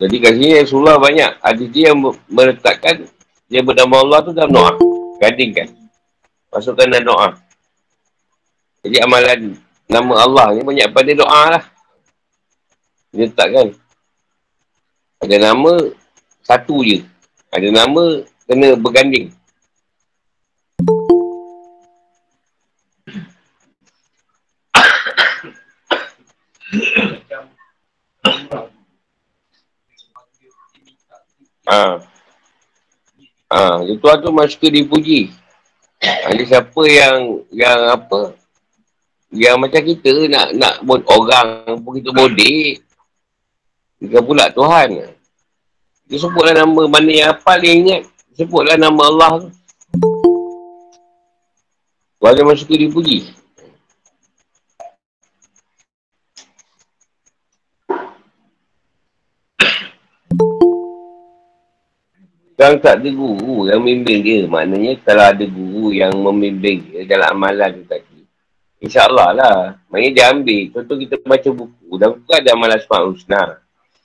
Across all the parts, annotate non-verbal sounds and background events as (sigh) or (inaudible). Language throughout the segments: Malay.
Jadi kat sini Rasulullah banyak. Ada dia yang meletakkan dia bernama Allah tu dalam doa. Gadingkan. Masukkan dalam doa. Jadi amalan nama Allah ni banyak pada doa lah. Dia letakkan. Ada nama satu je. Ada nama kena berganding. Ha. Ha, itu tu masuk dipuji. Ada siapa yang yang apa? Yang macam kita nak nak buat orang begitu bodek. Dia pula Tuhan. Dia sebutlah nama mana yang apa dia ingat. Sebutlah nama Allah tu. Wajah masuk dipuji. Sekarang tak ada guru yang membimbing dia. Maknanya kalau ada guru yang membimbing dia dalam amalan tu tadi. InsyaAllah lah. Maknanya dia ambil. Contoh kita baca buku. Dan buku ada amalan semak husna.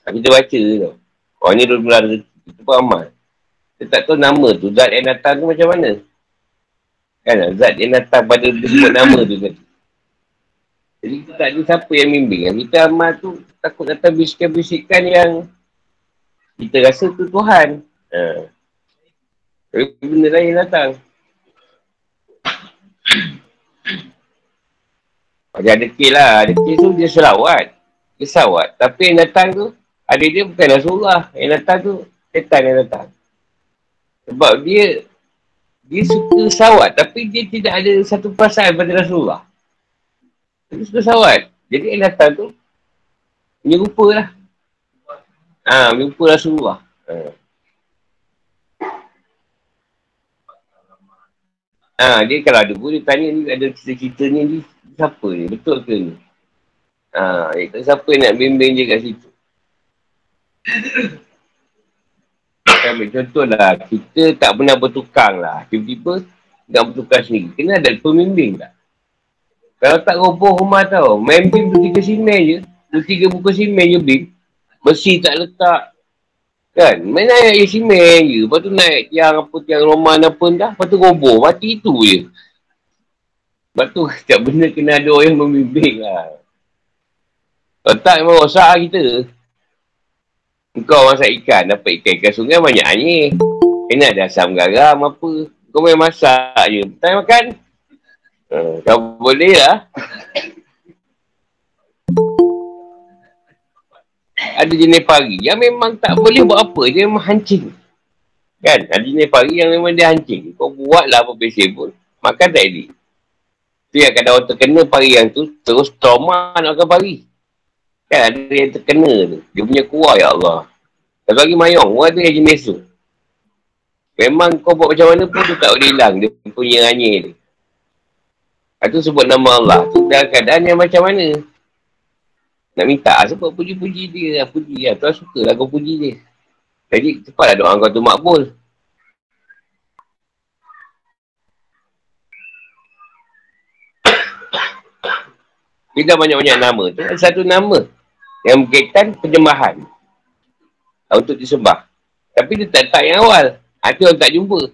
Kita baca tu. Orang ni dulu mula rezeki. Kita pun amal. Kita tak tahu nama tu. Zat yang datang tu macam mana. Kan Zat yang datang pada sebut nama tu tadi. Jadi kita tak ada siapa yang bimbing. Kita amal tu takut datang bisikan-bisikan yang kita rasa tu Tuhan. Ha. Tapi benda lain datang. Macam ada kes lah. Ada kes tu dia selawat. Dia sawat. Tapi yang datang tu, ada dia bukan Rasulullah. Yang datang tu, setan yang datang. Sebab dia, dia suka sawat. Tapi dia tidak ada satu perasaan pada Rasulullah. Dia suka sawat. Jadi yang datang tu, menyerupa lah. Ha, menyerupa Rasulullah. Ha. Ha, dia kalau ada guru, dia tanya ni ada cerita-cerita ni, ni siapa ni? Betul ke ni? Ha, itu siapa nak bimbing je kat situ? (coughs) Ambil contoh lah, kita tak pernah bertukang lah. Tiba-tiba nak bertukar sendiri. Kena ada pembimbing tak? Kalau tak roboh rumah tau, main bim tu tiga simen je. Tu tiga buku simen je bim. Besi tak letak, Kan? Main naik air simen je. Lepas tu naik tiang apa, tiang roman apa dah. Lepas tu roboh. Mati itu je. Lepas tu (laughs) setiap benda kena ada orang yang membimbing lah. Kalau tak memang rosak lah kita. Kau masak ikan. Dapat ikan ikan sungai banyak ni. Kena ada asam garam apa. Kau main masak je. Tak makan. Uh, kau boleh lah ada jenis pari yang memang tak boleh buat apa. Dia memang hancing. Kan? Ada jenis pari yang memang dia hancing. Kau buatlah apa besi pun. Makan tak edit. Tu yang kadang orang terkena pari yang tu, terus trauma nak makan pari. Kan ada yang terkena tu. Dia punya kuah ya Allah. Satu lagi mayong, orang ada yang jenis tu. Memang kau buat macam mana pun tu tak boleh hilang. Dia punya ranyir dia. Itu sebut nama Allah. Tu dalam keadaan yang macam mana. Nak minta sebab puji-puji dia lah. Puji dia. Tuan suka lah kau puji dia. Jadi cepatlah doa kau tu makbul. (coughs) Kita banyak-banyak nama tu. Ada satu nama yang berkaitan penyembahan. Untuk disembah. Tapi dia tak letak yang awal. Itu orang tak jumpa.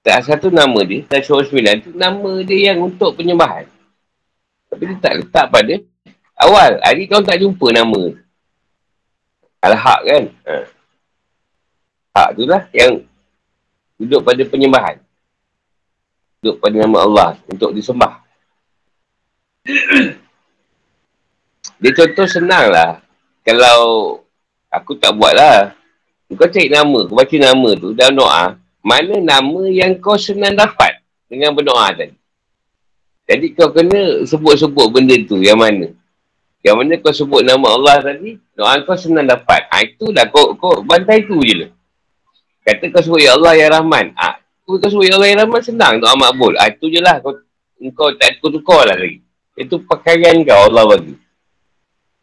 Tak satu nama dia. Tak suruh sembilan tu. Nama dia yang untuk penyembahan. Tapi dia tak letak pada Awal, hari kau tak jumpa nama. Al-Haq kan? Ha. Hak tu lah yang duduk pada penyembahan. Duduk pada nama Allah untuk disembah. (clears throat) Dia contoh senang lah. Kalau aku tak buat lah. Kau cari nama, kau baca nama tu dalam doa. Mana nama yang kau senang dapat dengan berdoa tadi. Jadi kau kena sebut-sebut benda tu yang mana. Yang mana kau sebut nama Allah tadi, doa kau senang dapat. Ha, itulah kau, kau bantai tu je lah. Kata kau sebut Ya Allah Ya Rahman. Ha, kau sebut Ya Allah Ya Rahman senang doa makbul. Ha, itu je lah. Kau, kau tak tukar lah lagi. Itu pakaian kau Allah bagi.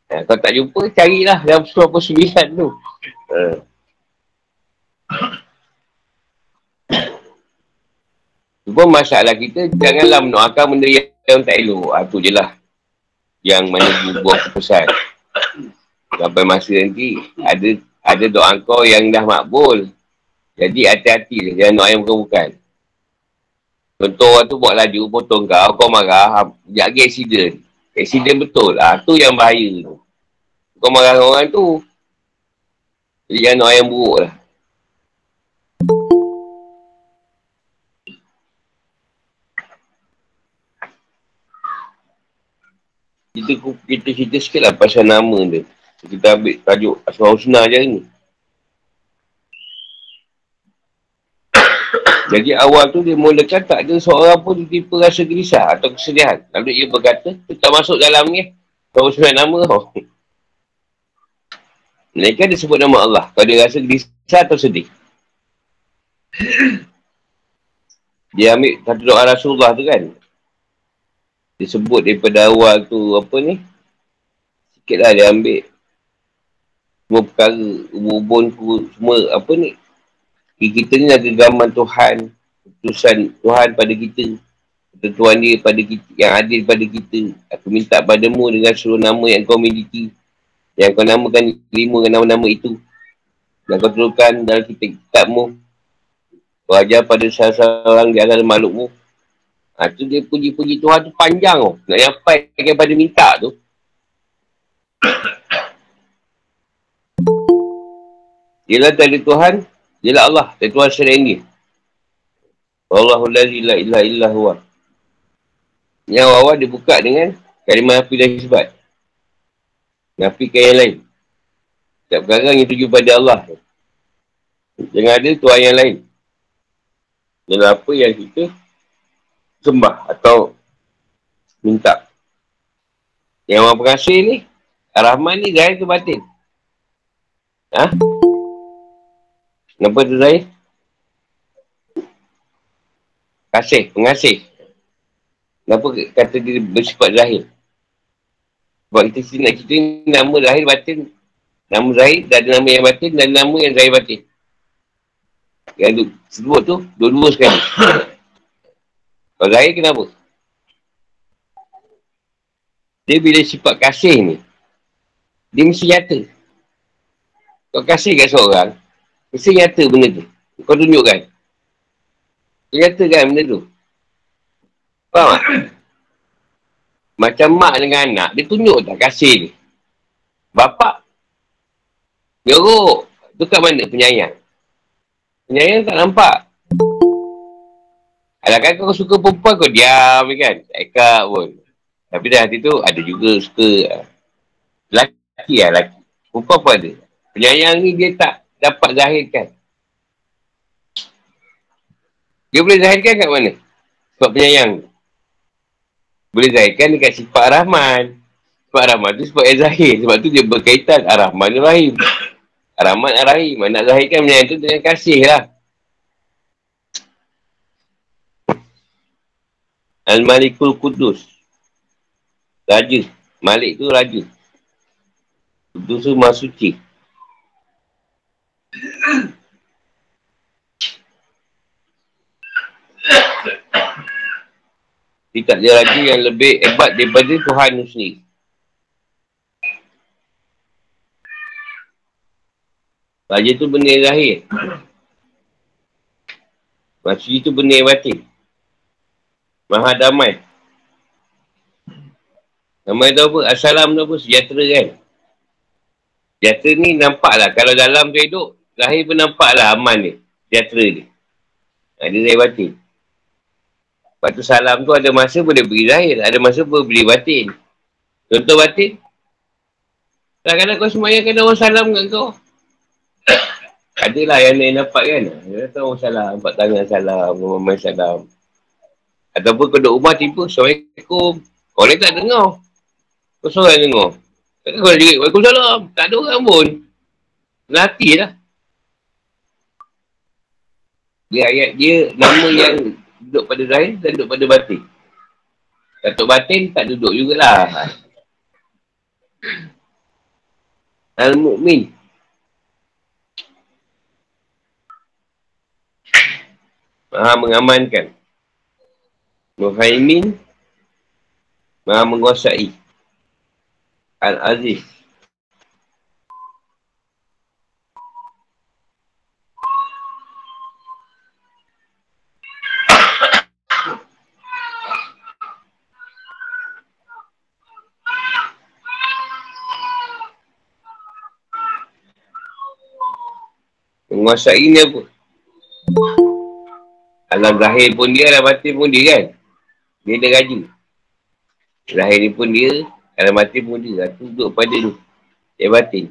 Ha, kau tak jumpa, carilah dalam surah sembilan tu. Ha. Cuma masalah kita, janganlah mendoakan benda yang tak elok. Ha, tu je lah yang mana buat keputusan. Sampai masa nanti, ada ada doa kau yang dah makbul. Jadi hati-hati jangan doa yang bukan-bukan. Contoh orang tu buat laju, potong kau, kau marah, sekejap lagi accident. Accident betul. Ah tu yang bahaya tu. Kau marah orang tu. Jadi jangan doa yang buruk lah. Kita, kita cerita sikit lah pasal nama dia. Kita ambil tajuk Asma Husna je ni. (coughs) Jadi awal tu dia mulakan tak ada seorang pun tipe rasa gelisah atau kesedihan. Lalu ia berkata, tu tak masuk dalam ni. Kau sebenarnya nama kau. (laughs) Mereka dia sebut nama Allah. Kalau dia rasa gelisah atau sedih. (coughs) dia ambil satu doa Rasulullah tu kan disebut daripada awal tu apa ni? Sikit lah dia ambil. Semua perkara ubun semua apa ni? Kita ni ada gambar Tuhan keputusan Tuhan pada kita ketentuan dia pada kita yang adil pada kita. Aku minta padamu dengan seluruh nama yang kau miliki yang kau namakan lima nama-nama itu. Yang kau turunkan dalam kitab kitabmu kau ajar pada salah seorang di antara makhlukmu Ha, tu dia puji-puji Tuhan tu panjang tu. Nak sampai kepada minta tu. Ialah tadi Tuhan, ialah Allah. Tadi Tuhan selain dia. Allahu la ilaha illa huwa. Yang awal dia buka dengan kalimah api dan sebab. Nafikan yang lain. Tak perkara yang tuju pada Allah. Jangan ada Tuhan yang lain. Ialah apa yang kita sembah atau minta. Yang orang pengasih ni, Rahman ni zahir ke batin? Ha? Kenapa tu zahir? Kasih, pengasih. Kenapa kata dia bersifat zahir? Sebab kita sini nak cerita ni, nama zahir batin. Nama zahir, dan nama yang batin dan nama yang zahir batin. Yang sebut tu, dua-dua sekali. Kalau Zahir kenapa? Dia bila sifat kasih ni, dia mesti nyata. Kau kasih kat seorang, mesti nyata benda tu. Kau tunjukkan. Kau nyatakan benda tu. Faham tak? Macam mak dengan anak, dia tunjuk tak kasih ni. Bapak, Yorok, tu kat mana penyayang? Penyayang tak nampak. Alah kan kau suka perempuan kau diam kan. Ikat pun. Tapi dah hati tu ada juga suka. Lelaki lah lelaki. Perempuan pun ada. Penyayang ni dia tak dapat zahirkan. Dia boleh zahirkan kat mana? Sebab penyayang. Boleh zahirkan dekat sifat Rahman. Sifat Rahman tu sebab zahir. Sebab tu dia berkaitan Ar-Rahman Rahim. Ar-Rahman Ar-Rahim. Nak zahirkan penyayang tu dengan kasih lah. Al-Malikul Kudus. Raja. Malik tu raja. Kudus tu maha suci. Dia tak ada raja yang lebih hebat daripada Tuhan tu sendiri. Raja tu benda lahir. Maksudnya tu benda batin. Maha damai. Damai tu apa? Assalam tu apa? Sejahtera kan? Sejahtera ni nampak lah. Kalau dalam tu hidup, lahir pun nampak lah aman ni. Sejahtera ni. Ha, dia zahir batin. Lepas tu salam tu ada masa boleh beri zahir. Ada masa boleh beri batin. Contoh batin. Kadang-kadang kau semuanya kena orang salam kat kau. (coughs) Adalah yang lain nampak kan. Dia kata orang salam. Empat tangan salam. Memang salam. Ataupun kau duduk rumah tiba, Assalamualaikum. Kau tak dengar. Kau seorang dengar. Tak kau lagi, Waalaikumsalam. Tak ada orang pun. Nanti lah. Dia ayat dia, nama yang duduk pada zahir dan duduk pada batin. Datuk batin tak duduk jugalah. Al-Mu'min. Maha mengamankan. Muhaimin Maha menguasai Al-Aziz Menguasai ni apa? Alam zahir pun dia, alam batin pun dia kan? Dia ada raja. Zahir ni pun dia, batin pun dia. Itu duduk pada tu. Dia batin.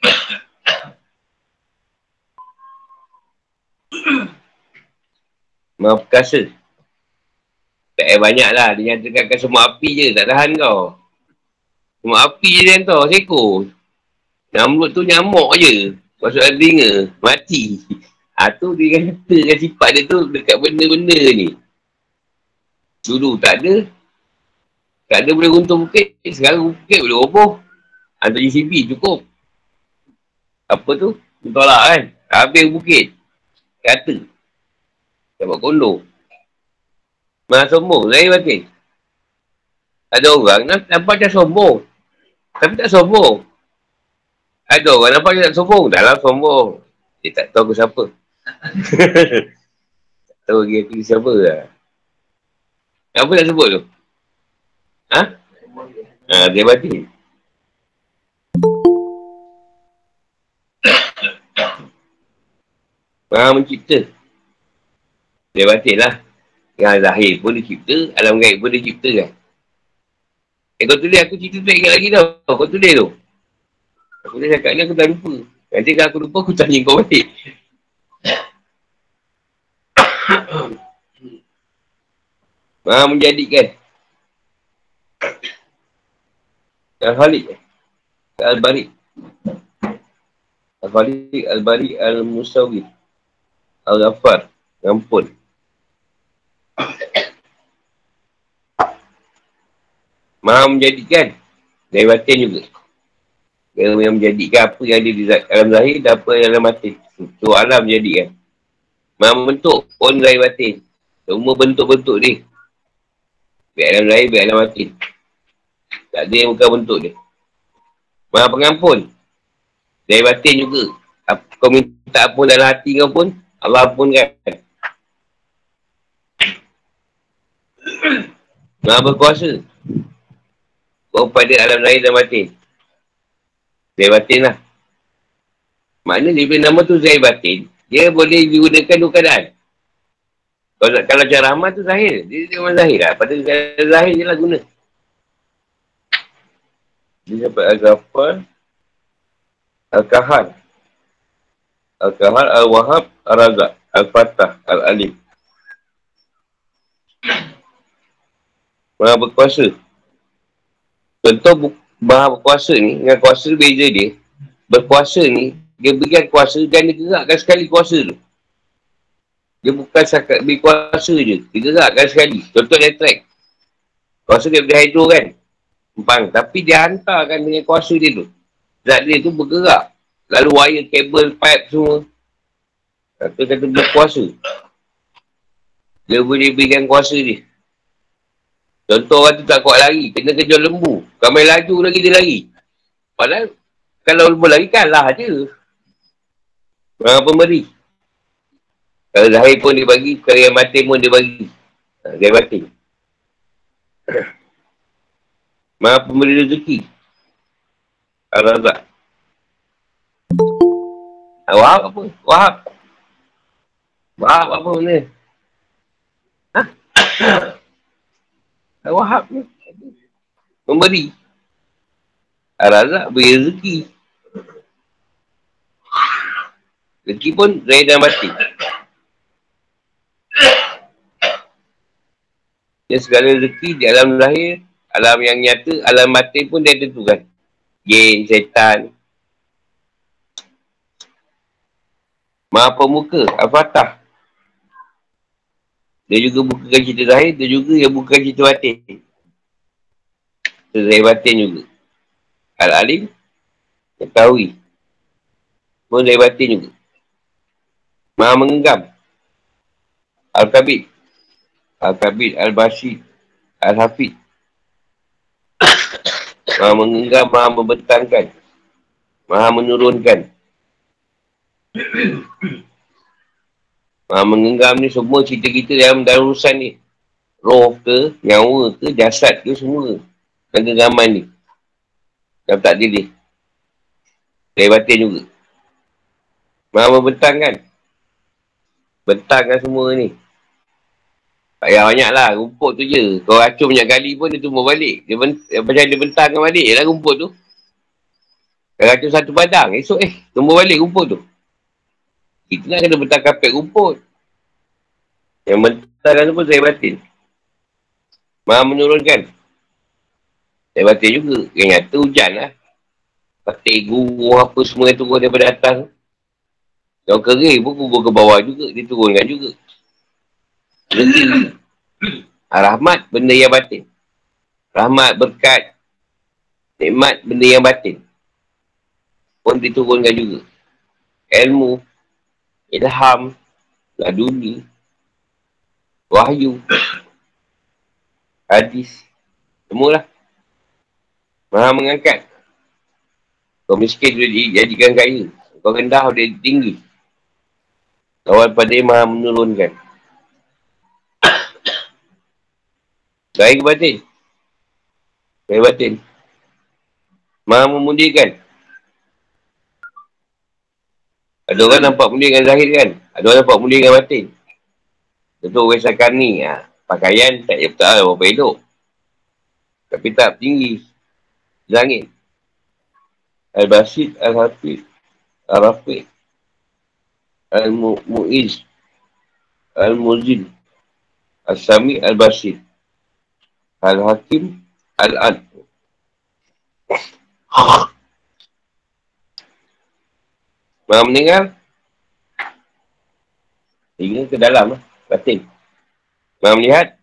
(coughs) Maha perkasa. Tak payah banyak lah. Dia nyatakan semua api je. Tak tahan kau. Semua api je dia hantar. Seko. Namrud tu nyamuk je. Masuk dalam telinga. Mati. Ha (laughs) tu dia katakan sifat dia tu dekat benda-benda ni. Dulu tak ada. Tak ada boleh runtuh bukit. Sekarang bukit boleh roboh. Hantar JCB cukup. Apa tu? Tolak kan? Habis bukit. Kata. Dapat kondo. Mana sombong. Saya batin. Ada orang nampak macam sombong. Tapi tak sombong. Ada orang nampak macam tak sombong. Dalam sombong. Dia tak tahu ke siapa. (laughs) tak tahu lagi aku siapa lah. Apa nak sebut tu? Ha? Ha, dia mati. Maha mencipta. Dia batin lah. Yang zahir pun dicipta, alam gaib pun dicipta kan. Eh kau tulis aku cerita tak ingat lagi tau. Kau tulis tu. Aku dah cakap ni aku dah lupa. Nanti kalau aku lupa aku tanya kau balik. Maha menjadikan. Al-Halik. Al-Bari. Al-Halik, Al-Bari, Al-Musawi. Al-Ghafar. Ngampun. Maha menjadikan. Dari batin juga. Dia yang menjadikan apa yang ada di dalam zahir dan apa yang dalam batin. Itu alam menjadikan. Maha membentuk pun dari batin. Semua bentuk-bentuk ni. Biar alam zahir, biar alam batin. Tak ada yang bukan bentuk dia. Maha pengampun. Dari batin juga. Kau minta apa dalam hati kau pun, Allah pun kan. Maha (coughs) berkuasa. Kau pada alam lahir dan batin. Zahir batin lah. Maknanya dia nama tu zahir batin. Dia boleh digunakan dua keadaan. Kalau, kalau cara amal tu zahir. Dia, dia memang zahir lah. Pada zahir je lah guna. Dia dapat Al-Ghafar. Al-Kahar. Al-Kahar, Al-Wahab, Al-Razak. Al-Fatah, Al-Alim. Maha berkuasa. Contoh maha berkuasa ni, dengan kuasa beza dia. Berkuasa ni, dia berikan kuasa dan dia gerakkan sekali kuasa tu. Dia bukan sakat beri kuasa je. Dia gerakkan sekali. Contoh dia track. Kuasa dia beri hydro kan. Empang. Tapi dia hantarkan dengan kuasa dia tu. Zat dia tu bergerak. Lalu wire, kabel, pipe semua. Satu kata berkuasa. Dia boleh berikan kuasa dia. Contoh orang tu tak kuat lari. Kena kejar lembu. Main laju lagi dia lari. Padahal kalau lembu lari kalah je. Orang pemberi. Kalau zahir pun dia bagi. Kalau yang mati pun dia bagi. Ha, dia mati. (coughs) Maha pemberi rezeki. Al-Razak. Ah, wahab apa? Wahab. Wahab apa benda? Ha? (coughs) Wahab ni. Memberi. Al-Razak beri rezeki. Rezeki pun zahir dan batin. Dan segala rezeki di alam lahir, alam yang nyata, alam batin pun dia tentukan. Jin, setan. Maha pemuka, Al-Fatah. Dia juga bukakan cerita zahir, dia juga yang bukakan cerita batin. Cerita batin juga. Al-Alim, ketahui. Pun zahir batin juga. Maha mengenggam. Al-Kabid. Al-Kabid, Al-Bashid, Al-Hafid. (coughs) Maha mengenggam, maha membentangkan. Maha menurunkan. (coughs) Ha, mengenggam ni semua cerita kita dalam, dalam urusan ni. Roh ke, nyawa ke, jasad ke, semua. Dan genggaman ni. Dan tak diri. Dari batin juga. Maha membentang kan? Bentang kan semua ni. Tak payah banyak lah. Rumput tu je. Kau racun banyak kali pun dia tumbuh balik. Dia bent macam dia bentangkan balik je lah rumput tu. Kau racun satu padang. Esok eh, tumbuh balik rumput tu. Kita nak kena bentang kapet rumput. Yang bentangkan tu pun saya batin. Maha menurunkan. Saya batin juga. Yang nyata hujan lah. Batik guru apa semua yang turun daripada atas. Kalau kering pun kubur ke bawah juga. Dia turunkan juga. Rezeki. Rahmat benda yang batin. Rahmat berkat. Nikmat benda yang batin. Pun diturunkan juga. Ilmu. Ilham. Laduni. Wahyu. Hadis. Semualah. Maha mengangkat. Kau miskin boleh dijadikan kaya. Kau rendah boleh tinggi. Kawan pada maha menurunkan. Baik batin. Baik batin. Maha memudikan. Ada orang nampak mulia dengan zahir kan? Ada orang nampak mulia dengan batin. Tentu orang ni. Ha. Pakaian tak payah betul berapa elok. Tapi tak tinggi. Langit. Al-Basid, Al-Hafid, Al-Rafiq, Al-Mu'iz, Al-Muzil, Al-Sami, Al-Basid, Al-Hakim, Al-Ad. Maha (laughs) mendengar? Hingga ke dalam lah. Batin. Maha melihat?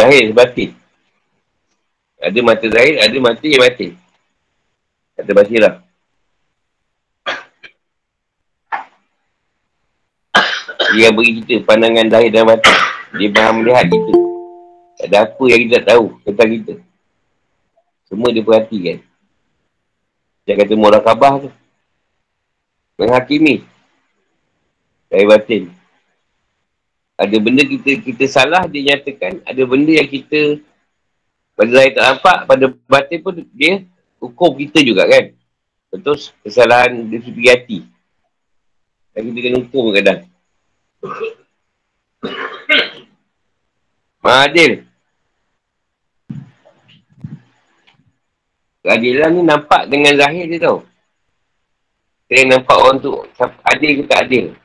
Zahir, batin. Ada mata zahir, ada mata yang batin. Kata basirah. Dia beri kita pandangan zahir dan mata. Dia maha melihat kita. Tak ada apa yang kita tak tahu tentang kita. Semua dia perhatikan. Dia kata murah kabah tu. Menghakimi. Dari batin. Ada benda kita kita salah, dia nyatakan. Ada benda yang kita pada zahir tak nampak, pada batin pun dia hukum kita juga kan. Betul kesalahan di segi hati. Dan kita kena hukum kadang. (coughs) Mahadil. Keadilan ni nampak dengan zahir dia tau. Kita nampak orang tu adil ke tak adil.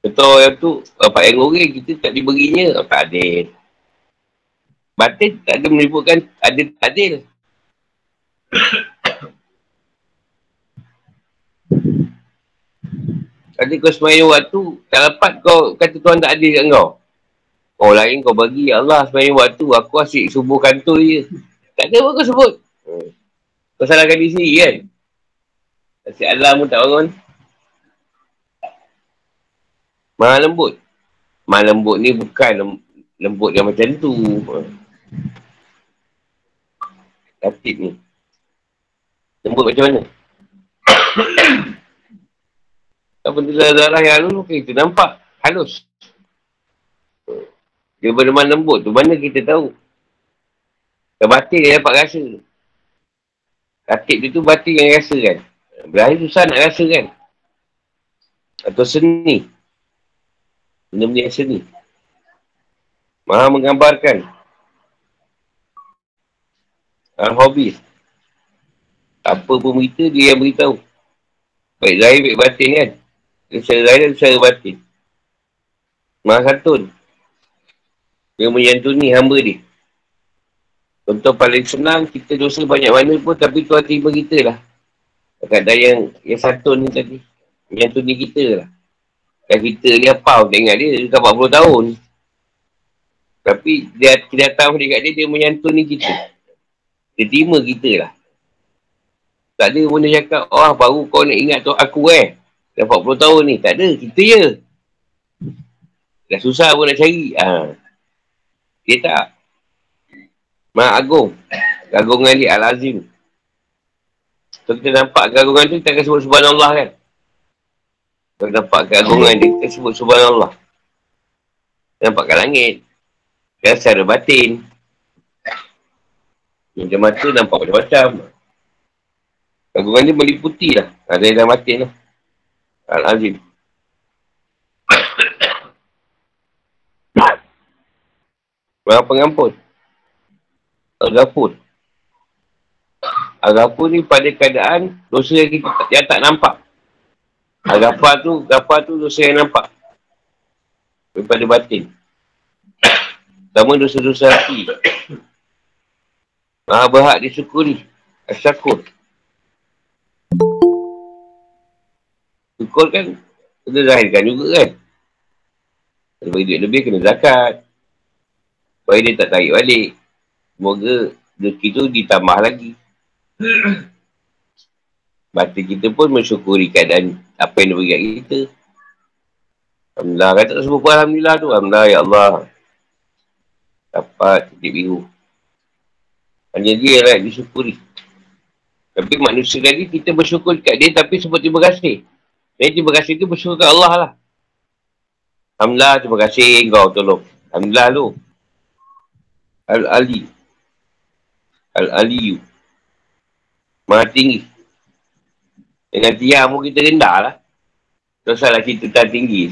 Betul yang tu, bapak yang goreng kita tak diberinya, tak adil. Batin tak ada menyebutkan adil adil. Tadi kau semayang waktu, tak dapat kau kata Tuhan tak adil kat kau. Orang lain kau bagi Allah sepanjang waktu. Aku asyik subuh kantor je. Tak ada apa kau sebut. Hmm. Kau salahkan diri sendiri kan? Asyik Allah pun tak bangun. Maha lembut. Maha lembut ni bukan lembut yang macam tu. Katib ni. Lembut macam mana? (coughs) Apa benda darah yang halus, okay, kita nampak. Halus. Dia berdeman lembut tu, mana kita tahu? Kalau batin dia dapat rasa. Katib dia tu batin yang rasa kan. Berakhir susah nak rasa kan. Atau seni. Benda-benda yang seni. Maha menggambarkan. Al-Hobi. Apa pun berita, dia yang beritahu. Baik zahir, baik batin kan. Secara zahir dan secara batin. Maha santun. Dia menyantuni hamba dia. Contoh paling senang, kita dosa banyak mana pun, tapi Tuhan terima kita lah. Kadang yang, yang satu ni tadi. Menyantuni kita lah. Dan kita ni apa, ingat dia, dia dah 40 tahun. Tapi dia, kita datang dekat dia, dia menyantuni kita. Dia terima kita lah. Tak ada pun dia cakap, oh baru kau nak ingat tu aku eh. Dah 40 tahun ni. Tak ada, kita je. Dah susah pun nak cari. Ha. Dia tak. Maha Agung. Gagungan dia Al-Azim. So kita nampak gagungan tu, kita akan sebut Subhanallah kan. Kalau nampak keagungan dia, kita sebut Subhanallah. Nampak kat langit. Dan secara batin. Macam mata nampak macam-macam. Gangguan dia meliputi lah. Ada yang dah mati lah. Al-Azim. Maha pengampun. Al-Ghafur. Al-Ghafur ni pada keadaan dosa yang, kita, yang tak nampak. Al-Ghafar tu, Ghafar tu dosa yang nampak. Daripada batin. Sama dosa-dosa hati. Maha berhak disyukuri. Asyakur. Syukur kan, kena zahirkan juga kan. Kalau bagi duit lebih, kena zakat. Supaya dia tak tarik balik. Semoga rezeki tu ditambah lagi. (clears throat) Mata kita pun mensyukuri keadaan apa yang dia bagi kat kita. Alhamdulillah. Kata tak sebut Alhamdulillah tu. Alhamdulillah, Ya Allah. Dapat titik biru. Hanya dia yang layak disyukuri. Tapi manusia tadi kita bersyukur kat dia tapi sebut terima kasih. Jadi terima kasih tu bersyukur kat Allah lah. Alhamdulillah, terima kasih kau tolong. Alhamdulillah tu. Al-Ali. Al-Aliyu. Maha tinggi. Dengan tiang pun kita rendah lah. Tak salah kita tak tinggi.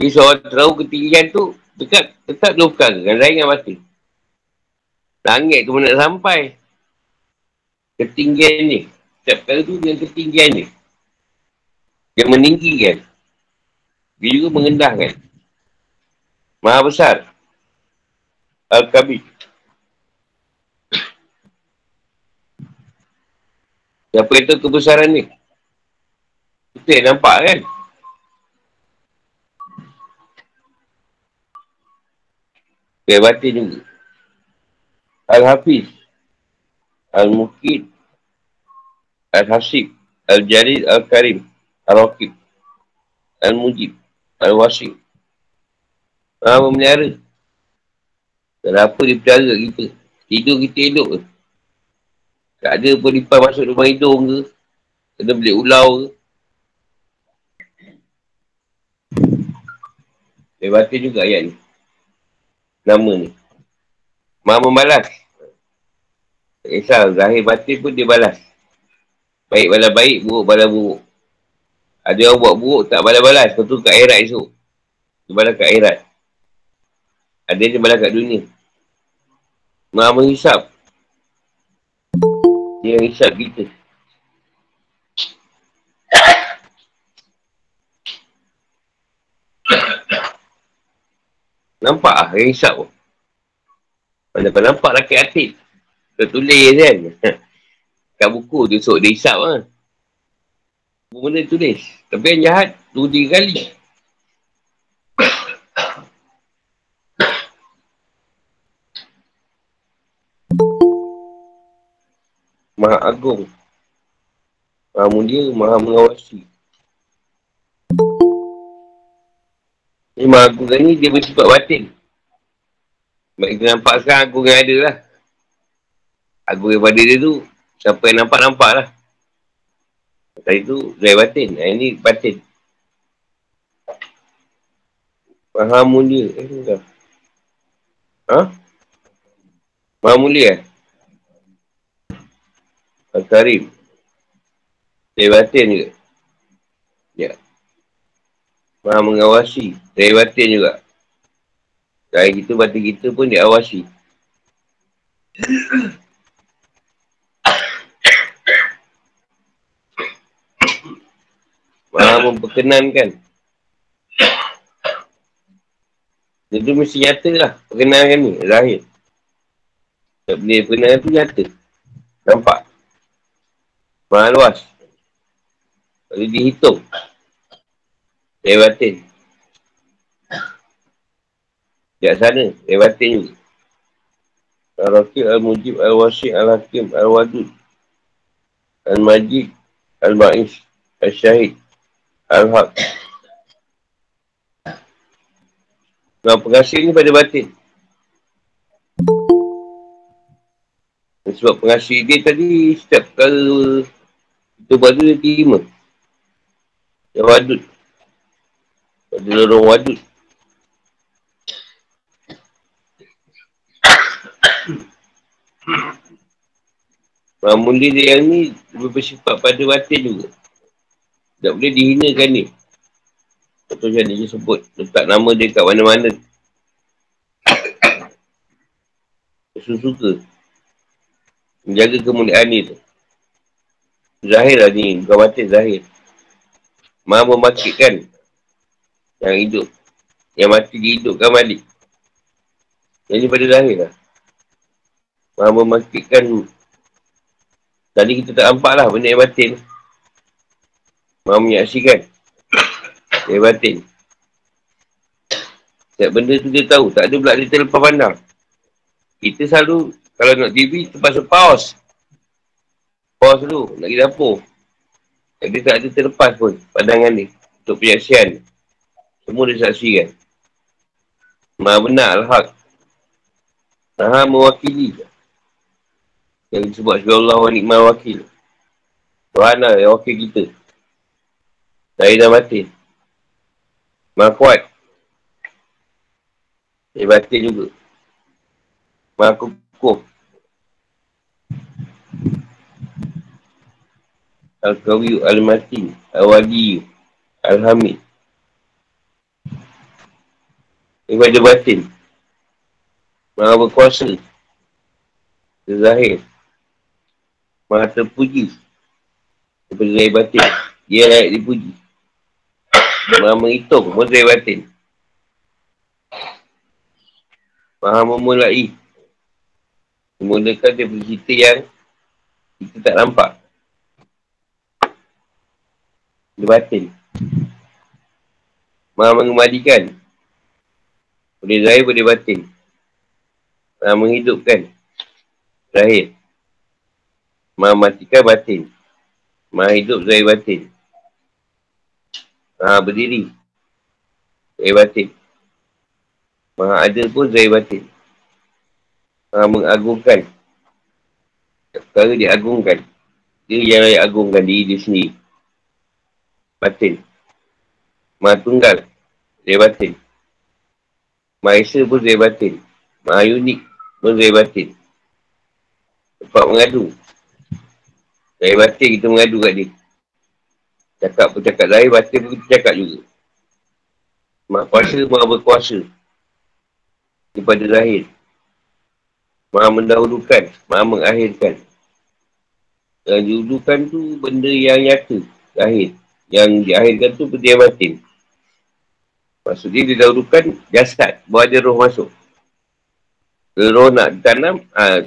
Jadi seorang tahu ketinggian tu, dekat, tetap dua perkara. Dengan lain dengan batin. Langit tu nak sampai. Ketinggian ni. Setiap perkara tu dengan ketinggian ni. Yang meninggikan. Dia juga mengendahkan. Maha besar. Al-Kabir. Siapa itu kebesaran ni? Kita yang nampak kan? Dia batin juga. Al-Hafiz. Al-Mukid. Al-Hasib. Al-Jarid. Al-Karim. Al-Raqib. Al-Mujib. Al-Wasib. Maha memelihara. Kenapa dia percaya kita? Tidur kita elok ke? Tak ada pun lipat masuk rumah hidung ke? Kena beli ulau ke? Dia baca juga ayat ni. Nama ni. Maha membalas. Tak kisah, zahir batin pun dia balas. Baik balas baik, buruk balas buruk. Ada orang buat buruk, tak balas-balas. Lepas tu kat akhirat esok. Dia balas kat akhirat. Ada yang balas kat dunia. Maha menghisap. Dia yang hisap kita. Nampak lah yang hisap tu. Mana kau nampak rakyat atik. Kau tulis kan. (laughs) Kat buku tu esok dia hisap lah. Benda tulis. Tapi yang jahat, dua tiga kali. Maha Agung. Maha Mulia, Maha Mengawasi. Ini Maha Agung ni dia bersifat batin. Sebab kita nampak sekarang Agung yang ada lah. Agung daripada dia tu, siapa yang nampak-nampak lah. Tadi tu, dari batin. Yang ni batin. Maha Mulia. Eh. Ha? Maha Mulia eh? Al-Karim. Dari batin juga. Ya. Maha mengawasi. Dari batin juga. Dari kita, batin kita pun diawasi. (coughs) Maha memperkenankan. Itu mesti nyata lah. Perkenankan ni. Zahir. Tak boleh perkenankan tu nyata. Nampak? Maha luas. Kalau dihitung. Dari batin. Sekejap sana. Batin juga. Al-Rakib, Al-Mujib, Al-Wasik, Al-Hakim, Al-Wadud. Al-Majid, Al-Ma'ish, Al-Syahid, Al-Haq. Nah, pengasih ni pada batin. Sebab pengasih dia tadi setiap perkara kita buat tu dia terima. Yang wadud. Pada lorong wadud. Mulia dia yang ni bersifat pada batin juga. Tak boleh dihinakan ni. Atau macam dia sebut. Letak nama dia kat mana-mana. (coughs) Suka-suka. Menjaga kemuliaan ni tu. Zahir lah ni. Bukan batin, zahir. Maha memakitkan yang hidup. Yang mati dihidupkan balik. Yang ni pada zahir lah. Maha memakitkan. Tadi kita tak nampak lah benda yang batin. Maha menyaksikan. (coughs) Yang batin. Setiap benda tu dia tahu. Tak ada pula dia terlepas pandang. Kita selalu, kalau nak TV, terpaksa pause. Pause dulu. Nak pergi dapur. Jadi tak ada terlepas pun pandangan ni. Untuk penyaksian. Semua dia saksikan. Maha benar al-haq. Maha mewakili. Yang disebut sebagai Allah wa nikmal wakil. Tuhan lah yang wakil kita. Dari dan batin. Maha kuat. Dari batin juga. Maha kukuh. Al-Qawi Al-Matin Al-Wadi Al-Hamid. Ibadah batin. Maha berkuasa. Zahir. Maha terpuji. Zahir batin. Dia layak dipuji. Maha menghitung Maha batin. Maha memulai. Memulakan daripada cerita yang Kita tak nampak Dia batin. Maha mengembalikan. Boleh zahir boleh batin. Maha menghidupkan. Zahir. Maha matikan batin. Maha hidup zahir batin. Maha berdiri Zahir batin. Maha ada pun zahir batin. Maha mengagungkan. Perkara diagungkan. Dia yang agungkan diri dia sendiri Batin Maha tunggal Zahir batin Maha Esa pun zahir batin Maha unik Zahir batin. Tempat mengadu. Zahir batin kita mengadu kat dia. Cakap pun cakap zahir, batin pun kita cakap juga. Maha kuasa, maha berkuasa. Daripada zahir. Maha mendahulukan, maha mengakhirkan. Yang dihulukan tu benda yang nyata, zahir. Yang diakhirkan tu benda yang batin. Maksudnya dia dahulukan jasad, bawa ada roh masuk. Roh nak ditanam, ha,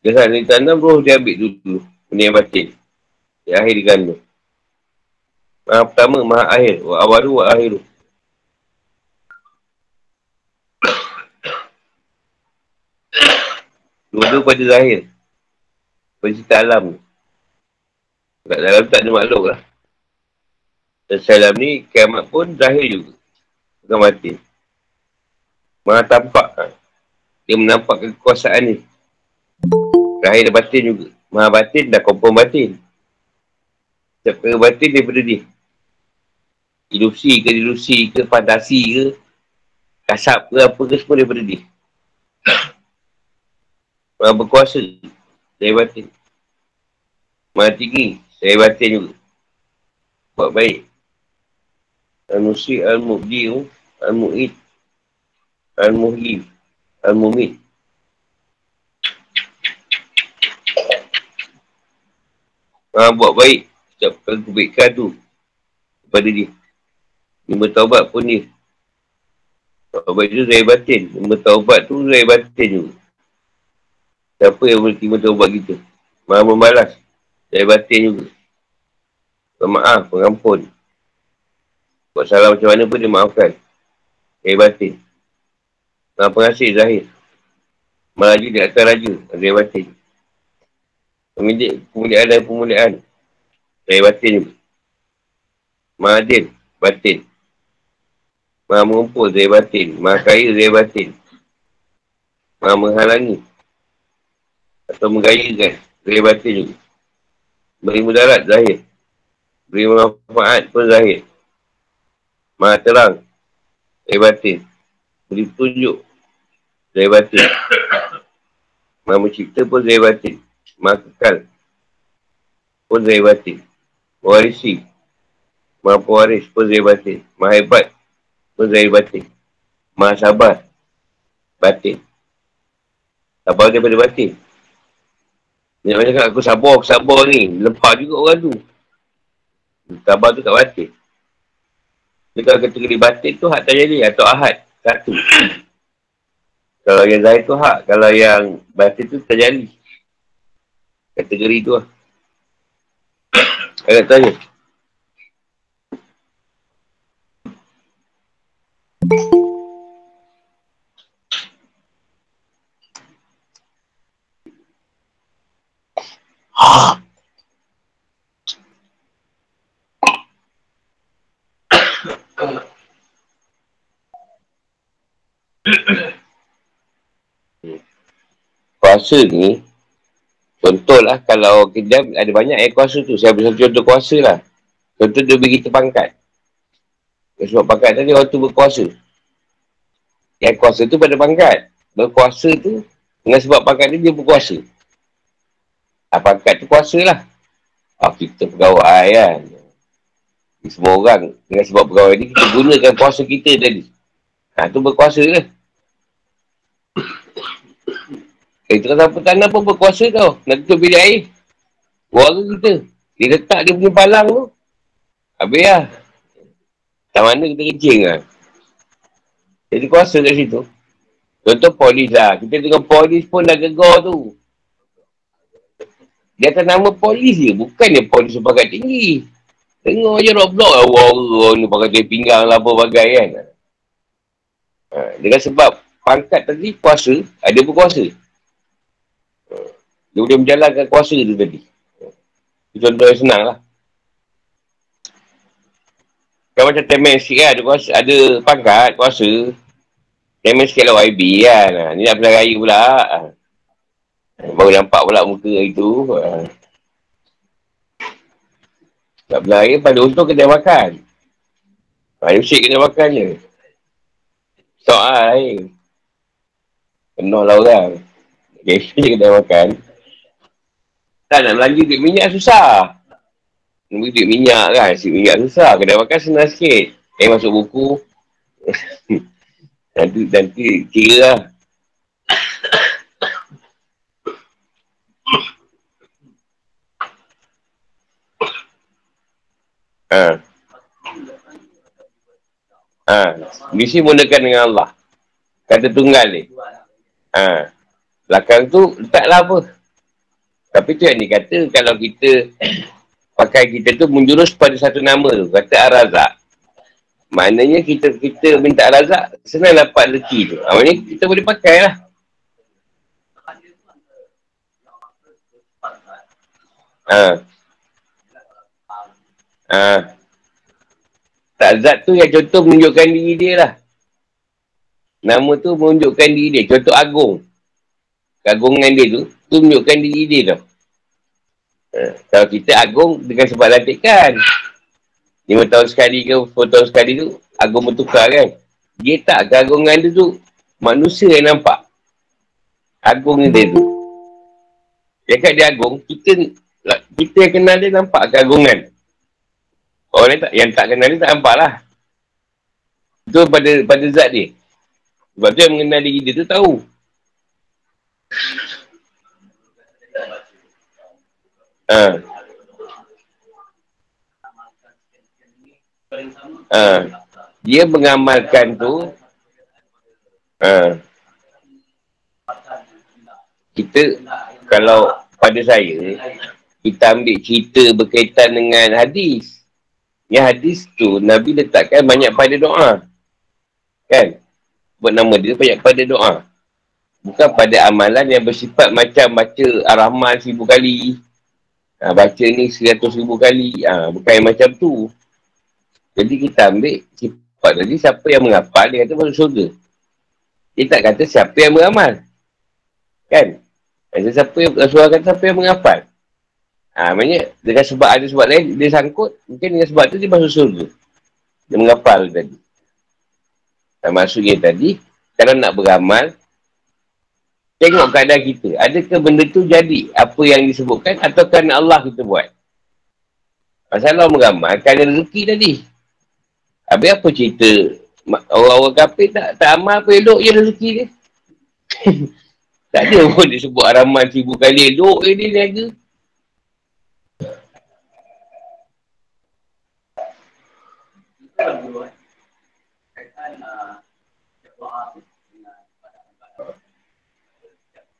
jasad nak ditanam, roh dia ambil dulu. Benda yang batin. Dia akhir digandung. Maha pertama, maha akhir. Wa awalu wa akhiru. Dua-dua pada zahir. Pencipta alam. Kat dalam tak ada makhluk lah. Dan salam ni, kiamat pun zahir juga. Bukan mati. Maha tampak. Ha. Dia menampakkan kekuasaan ni. Terakhir dan batin juga. Maha batin dah kompon batin. Setiap perkara batin daripada dia. Ilusi ke ilusi ke fantasi ke. Kasap ke apa ke semua daripada dia. Maha berkuasa. Dari batin. Maha tinggi. Dari batin juga. Buat baik. Al-Musri Al-Mubdi'u Al-Mu'id Al-Muhib Al-Mumit. Ha, buat baik. Ucapkan kebaikan tu. Kepada dia. Dia bertaubat pun dia. Taubat tu zahir batin. Dia bertaubat tu zahir batin juga. Siapa yang boleh terima taubat kita? Maha membalas. Zahir batin juga. Pemaaf, pengampun. Buat salah macam mana pun dia maafkan. Zahir batin. Maha pengasih Zahir. Meraja di atas raja. Zahir batin. Pemilik kemuliaan dan pemuliaan. Zahir batin juga. Maha adil. Batin. Maha mengumpul. Zahir batin. Maha kaya. Zahir batin. Maha menghalangi. Atau menggayakan. Zahir batin juga. Beri mudarat. Zahir. Beri manfaat pun Zahir. Maha terang. Zahir batin beri petunjuk dari batin. Maha mencipta pun zahir batin. Maha kekal pun zahir batin. Mewarisi. Maha pewaris pun zahir batin. Maha hebat pun zahir batin. Maha sabar. Batin. Sabar daripada batin. Dia macam aku sabar, aku sabar ni. Lepas juga orang tu. Sabar tu kat batin. Kalau kategori batin tu hak terjadi atau ahad. Satu. Kalau yang zahir tu hak. Kalau yang batin tu terjadi. Kategori tu lah. Agak tanya. (coughs) Kuasa ni, contohlah kalau kita ada banyak air kuasa tu. Saya ambil contoh kuasa lah. Contoh dia bagi kita pangkat. Sebab pangkat tadi orang tu berkuasa. Yang kuasa tu pada pangkat. Berkuasa tu, dengan sebab pangkat ni dia berkuasa. Ha, pangkat tu kuasa lah. Ha, kita pegawai kan. Semua orang dengan sebab pegawai ni, kita gunakan kuasa kita tadi. Ha, tu berkuasa lah. Eh, tu kata tanah pun berkuasa tau. Nak tutup bilik air. Warga kita. Dia letak dia punya palang tu. Habis lah. Tak mana kita kencing lah. Jadi kuasa kat situ. Contoh polis lah. Kita dengan polis pun dah gegar tu. Dia akan nama polis je. Bukannya polis sebagai tinggi. Tengok je rock-block lah. Wah, ni pakai pinggang lah apa bagai kan. Ha, dengan sebab pangkat tadi kuasa, ada berkuasa. Ha, dia boleh menjalankan kuasa tu tadi. Itu contoh yang senang lah. Kan macam temen sikit kan, ada, kuasa, ada pangkat, kuasa. Temen sikit lah YB kan. Ha, ni nak pilihan raya pula. Ha. Baru nampak pula muka itu. Ha. Tak pilihan raya pada untung kena makan. Ha, Yusik kena makan je. Sok lah eh. Penuh lah orang. Yusik (laughs) kena makan. Tak nak belanja duit minyak susah. Nombor duit minyak kan, si minyak susah. Kedai makan senang sikit. Eh, masuk buku. (laughs) nanti, nanti kira lah. Ha. Ha. Mesti menggunakan dengan Allah. Kata tunggal ni. Ha. Belakang tu letaklah apa. Tapi tu yang dikata kalau kita (coughs) pakai kita tu menjurus pada satu nama tu. Kata Ar-Razak. Maknanya kita kita minta Ar-Razak, senang dapat rezeki tu. Ha, maknanya kita boleh pakai lah. Ha. Ha. Tak zat tu yang contoh menunjukkan diri dia lah. Nama tu menunjukkan diri dia. Contoh Agung. Keagungan dia tu, tu menunjukkan diri dia tu. Eh, kalau kita agung dengan sebab latihan. Lima tahun sekali ke, sepuluh tahun sekali tu, agung bertukar kan. Dia tak keagungan dia tu, manusia yang nampak. Agung dia tu. Dia kat dia agung, kita kita yang kenal dia nampak keagungan. Orang yang tak, yang tak kenal dia tak nampak lah. Itu pada, pada zat dia. Sebab yang mengenal diri dia tu tahu. Ha. Ha. Dia mengamalkan tu ha. Kita Kalau pada saya Kita ambil cerita berkaitan dengan hadis Yang hadis tu Nabi letakkan banyak pada doa Kan Buat nama dia banyak pada doa Bukan pada amalan yang bersifat macam baca Ar-Rahman seribu kali Ha, baca ni seratus ribu kali. Ha, bukan yang macam tu. Jadi kita ambil sifat tadi siapa yang menghafal dia kata masuk surga. Dia tak kata siapa yang beramal. Kan? Kata siapa yang, Rasulullah kata siapa yang menghafal. Ha, maknanya dengan sebab ada sebab lain dia sangkut. Mungkin dengan sebab tu dia masuk surga. Dia menghafal tadi. Dan maksudnya tadi, kalau nak beramal, Tengok keadaan kita. Adakah benda tu jadi apa yang disebutkan atau kerana Allah kita buat? Masalah meramal, kan ada rezeki tadi. Habis apa cerita orang-orang kafir tak, tak amal apa elok je rezeki dia. (laughs) tak ada pun dia sebut araman seribu kali elok je dia niaga.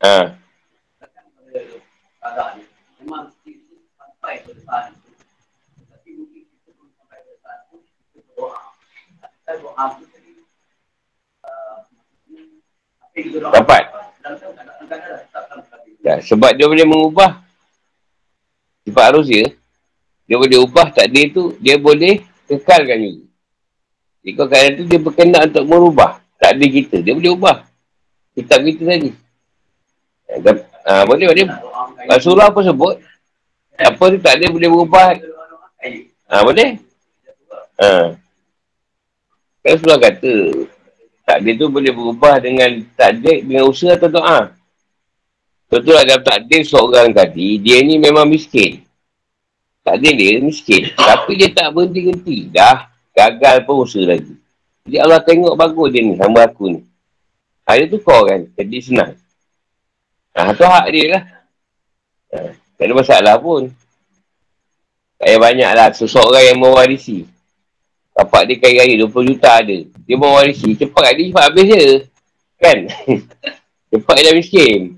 Ha. Dapat. Ya, sebab dia boleh mengubah sifat arus dia. Dia boleh ubah takdir tu, dia boleh kekalkan juga. Jika keadaan tu dia berkenaan untuk merubah takdir kita. Dia boleh ubah. Kitab kita tadi. Ha, boleh, boleh. Rasulullah apa sebut? Apa tu tak boleh berubah? Ha, boleh? Ha. Kan Rasulullah kata, takdir tu boleh berubah dengan takdir, dengan usaha atau doa. Betul lah dalam takdir seorang tadi, dia ni memang miskin. Takdir dia miskin. Tapi dia tak berhenti-henti. Dah gagal pun usaha lagi. Jadi Allah tengok bagus dia ni, sama aku ni. Hari tu kau kan, jadi senang. Ha, tu hak dia lah. Ha, tak ada masalah pun. Tak payah banyak lah. Seseorang yang mewarisi. Bapak dia kaya raya 20 juta ada. Dia mewarisi. Cepat dia cepat habis je. Kan? (laughs) cepat dia miskin.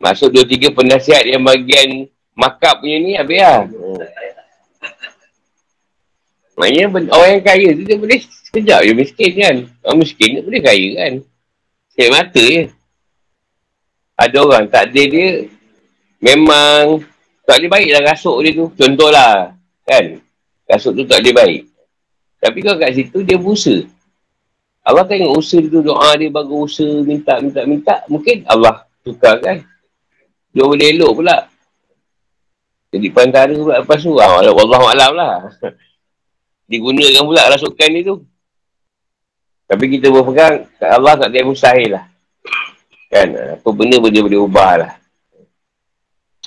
Masuk 2-3 penasihat yang bagian makap punya ni habis lah. Maksudnya orang yang kaya tu dia boleh sekejap je miskin kan. Orang miskin dia boleh kaya kan. Sekejap mata je ada orang tak ada dia memang tak boleh baik lah rasuk dia tu. Contohlah. Kan? Rasuk tu tak boleh baik. Tapi kalau kat situ dia berusaha. Allah tengok usaha tu doa dia bagus usaha minta minta minta. Mungkin Allah tukar kan. Dia boleh elok pula. Jadi pantara pula lepas tu. Ah, Allah Alam lah. (laughs) Digunakan pula rasukan dia tu. Tapi kita berpegang Allah tak ada mustahil lah. Kan? Apa benda pun dia boleh ubah lah.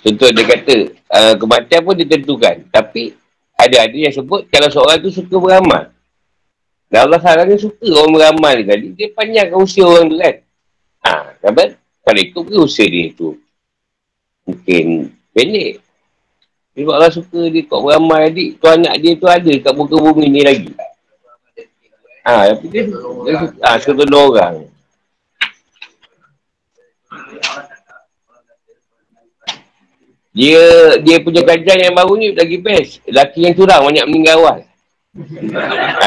Contoh dia kata, uh, kematian pun ditentukan. Tapi, ada-ada yang sebut kalau seorang tu suka beramal. Dan Allah sarannya suka orang beramal tadi. Dia panjangkan usia orang tu kan. Ha, dapat? Kalau ikut ke usia dia tu? Mungkin pendek. Sebab Allah suka dia kau beramal adik. Tu anak dia tu ada kat muka bumi ni lagi. Ha, tapi dia, dia, dia, ha, suka orang. Dia dia punya kajian yang baru ni lagi best. Lelaki yang curang banyak meninggal awal.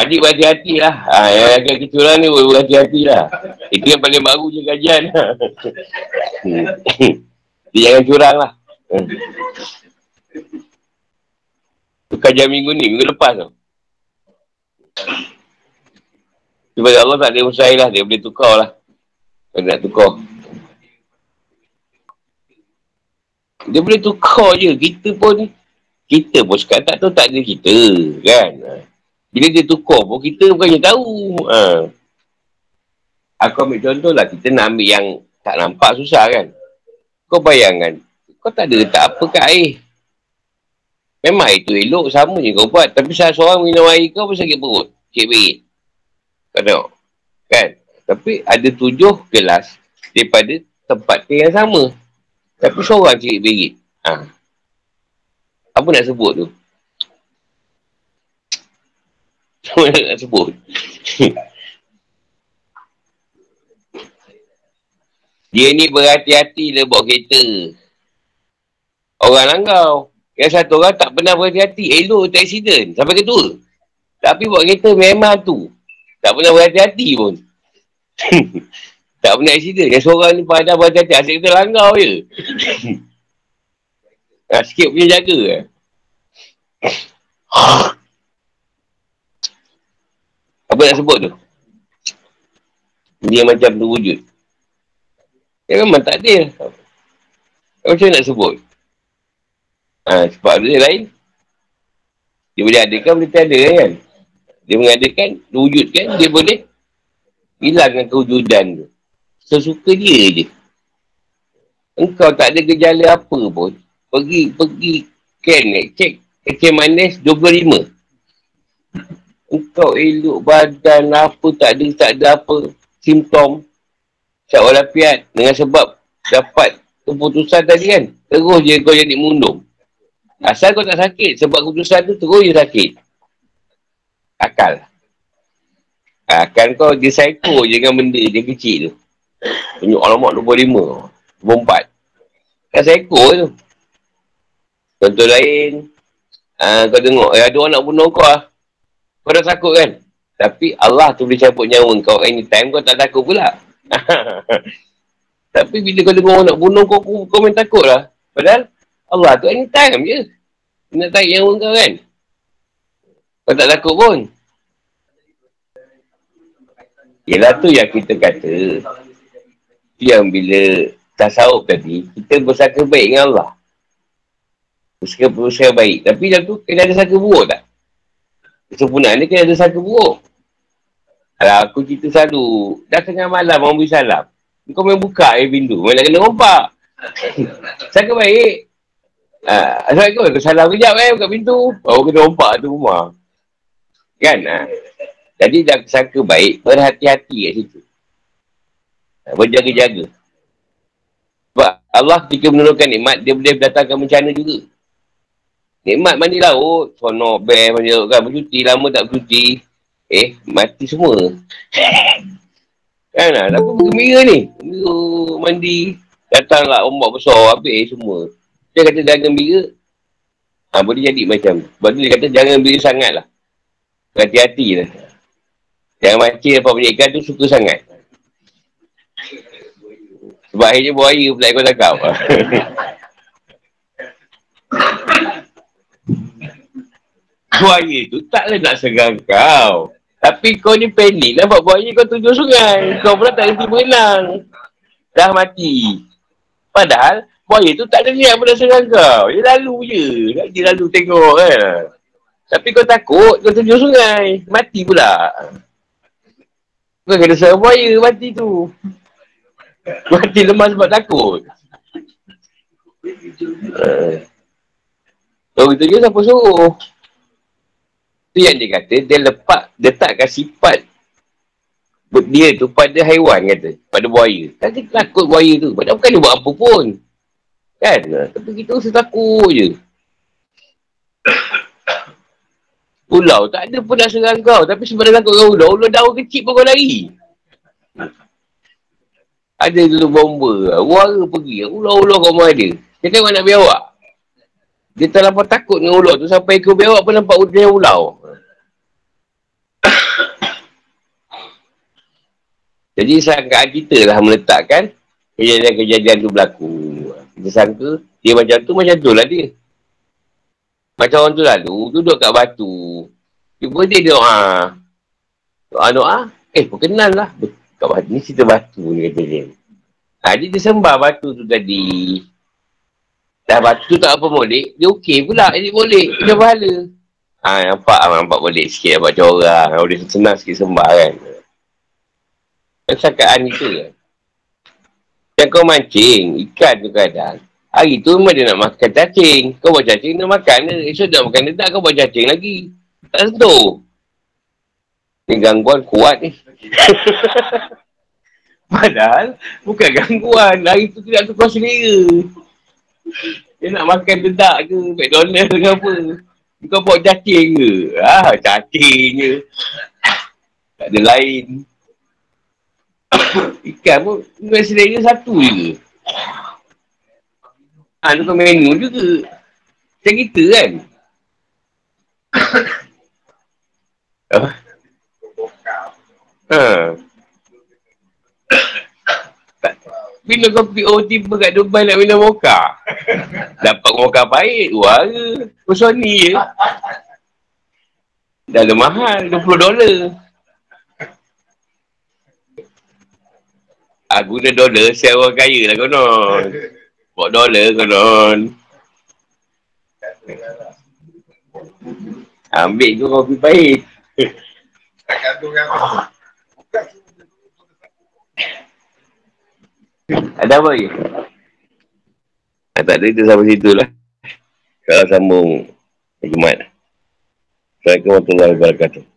Adik berhati-hati lah. Ha, yang lelaki curang ni berhati-hati lah. Itu yang paling baru je kajian. (laughs) dia jangan curang lah. Itu kajian minggu ni, minggu lepas tu. Sebab Allah tak ada usaha lah. Dia boleh tukar lah. Kalau nak tukar. Dia boleh tukar je. Kita pun, kita pun sekarang tak tahu tak ada kita. Kan? Bila dia tukar pun, kita bukannya tahu. Ha. Aku ambil contoh lah. Kita nak ambil yang tak nampak susah kan. Kau bayangkan. Kau tak ada letak apa kat air. Memang itu elok sama je kau buat. Tapi salah seorang minum air kau pun sakit perut. Cik berit. Kau tengok. Kan? Tapi ada tujuh gelas daripada tempat yang sama. Tapi seorang cik berit. Ha. Apa nak sebut tu? (laughs) Apa nak sebut? Dia ni berhati-hati lah bawa kereta. Orang langgar. Yang satu orang tak pernah berhati-hati. Elok tak accident. Sampai kedua. Tapi bawa kereta memang tu. Tak pernah berhati-hati pun. (laughs) Tak pernah accident. Yang seorang ni pada berhati-hati. Asyik kita langgar je. ha, sikit punya jaga. Eh. Apa nak sebut tu? Dia macam tu wujud. Dia memang tak ada. Macam nak sebut? Ha, sebab dia lain. Dia boleh adakan, boleh tiada kan? Dia mengadakan, wujud kan? Dia boleh hilangkan kewujudan tu. Sesuka dia je. Engkau tak ada gejala apa pun. Pergi, pergi scan ni. Cek kecil manis 25. Engkau elok badan apa tak ada, tak ada apa. Simptom. Syak walafiat. Dengan sebab dapat keputusan tadi kan. Terus je kau jadi mundung. Asal kau tak sakit. Sebab keputusan tu terus je sakit. Akal. Kan kau dia psycho je dengan benda dia kecil tu. Tunjuk alamak 25. 24. Kan psycho tu. Contoh lain. Ha, kau tengok. Eh, ada orang nak bunuh kau lah. Kau dah takut kan? Tapi Allah tu boleh cabut nyawa kau anytime. Kau tak takut pula. (laughs) Tapi bila kau dengar orang nak bunuh kau, kau, kau main takut lah. Padahal Allah tu anytime je. Nak tarik nyawa kau kan? Kau tak takut pun. Yelah tu yang kita kata. Yang bila tasawuf tadi, kita bersangka baik dengan Allah. Bersangka-bersangka baik. Tapi dalam tu kena ada sangka buruk tak? Kesempurnaan ni kena ada sangka buruk. Kalau aku cerita selalu, dah tengah malam orang beri salam. Kau main buka air pintu, main nak kena rompak. (laughs) sangka baik. Ha, Assalamualaikum, aku salam kejap eh, buka pintu. Baru kena rompak tu rumah. Kan? Ha. Jadi dah sangka baik, berhati-hati kat situ. Berjaga-jaga. Sebab Allah ketika menurunkan nikmat, dia boleh datangkan bencana juga. Nikmat mandi laut, sonok, bear, mandi laut kan, bercuti, lama tak bercuti. Eh, mati semua. (laughs) kan lah, apa gembira ni? Gembira, mandi, datanglah ombak besar, habis semua. Dia kata jangan gembira. Ha, boleh jadi macam. Sebab tu dia kata jangan gembira sangat lah. Hati-hati lah. Yang mancing dapat banyak ikan tu suka sangat. Sebab akhirnya buaya pula ikut tangkap. (laughs) buaya tu taklah nak serang kau. Tapi kau ni panik nampak buaya kau tujuh sungai. Kau pula tak kerti berenang. Dah mati. Padahal buaya tu tak ada niat pun nak serang kau. Dia lalu je. Dia lalu tengok kan. Tapi kau takut kau tujuh sungai. Mati pula. Bukan kena serang buaya mati tu. Mati lemah sebab takut. Uh. Oh, itu je siapa suruh. Itu yang dia kata, dia lepak, dia takkan sifat dia tu pada haiwan kata. Pada buaya. Kan dia takut buaya tu. Padahal bukan dia buat apa pun. Kan? Tapi kita usah takut je. Pulau tak ada pun nak serang kau. Tapi sebab dia takut kau ular, ular daun kecil pun kau lari. Ada dulu bomba. Wara pergi. Ular-ular kau mahu ada. Dia tengok nak biawak. Dia terlalu takut dengan ular tu. Sampai ikut biawak pun nampak ular ular. (coughs) Jadi sangkaan kita lah meletakkan kejadian-kejadian tu berlaku. Kita sangka dia macam tu, macam tu lah dia. Macam orang tu lalu, duduk kat batu. Cuba dia doa. Doa-doa. Eh, perkenal lah. Kat batu ni cerita batu ni kata dia. Ha, dia, dia sembah batu tu tadi. Dah batu tu tak apa molek. Dia okey pula. Dia boleh. Dia pahala. Ha, nampak lah. Nampak boleh sikit. Nampak corang. Boleh senang sikit sembah kan. Kesakaan itu kan. Yang kau mancing. Ikan tu kadang. Hari tu memang dia nak makan cacing. Kau buat cacing, dia makan. Esok dia makan dia tak, kau buat cacing lagi. Tak sentuh. Ni gangguan kuat ni. (laughs) Padahal, bukan gangguan. Hari tu tidak tukar selera. Dia nak makan dedak ke, McDonald ke apa. Kau buat cacing ke? Ah, cacing je. Tak ada lain. (coughs) Ikan pun, selera satu je. Ha, tukar menu juga. Macam kita kan. (coughs) (coughs) ha. Bila kau PO tiba kat Dubai nak minum moka. Dapat moka baik, warga. Kau ni je. Dah le mahal, 20 dolar. Aku dah dolar, saya orang kaya lah konon. Buat dolar konon. Ambil tu kopi pahit. Ada apa lagi? tak ada, kita sampai situ lah. Kalau sambung Jumat. Assalamualaikum warahmatullahi wabarakatuh.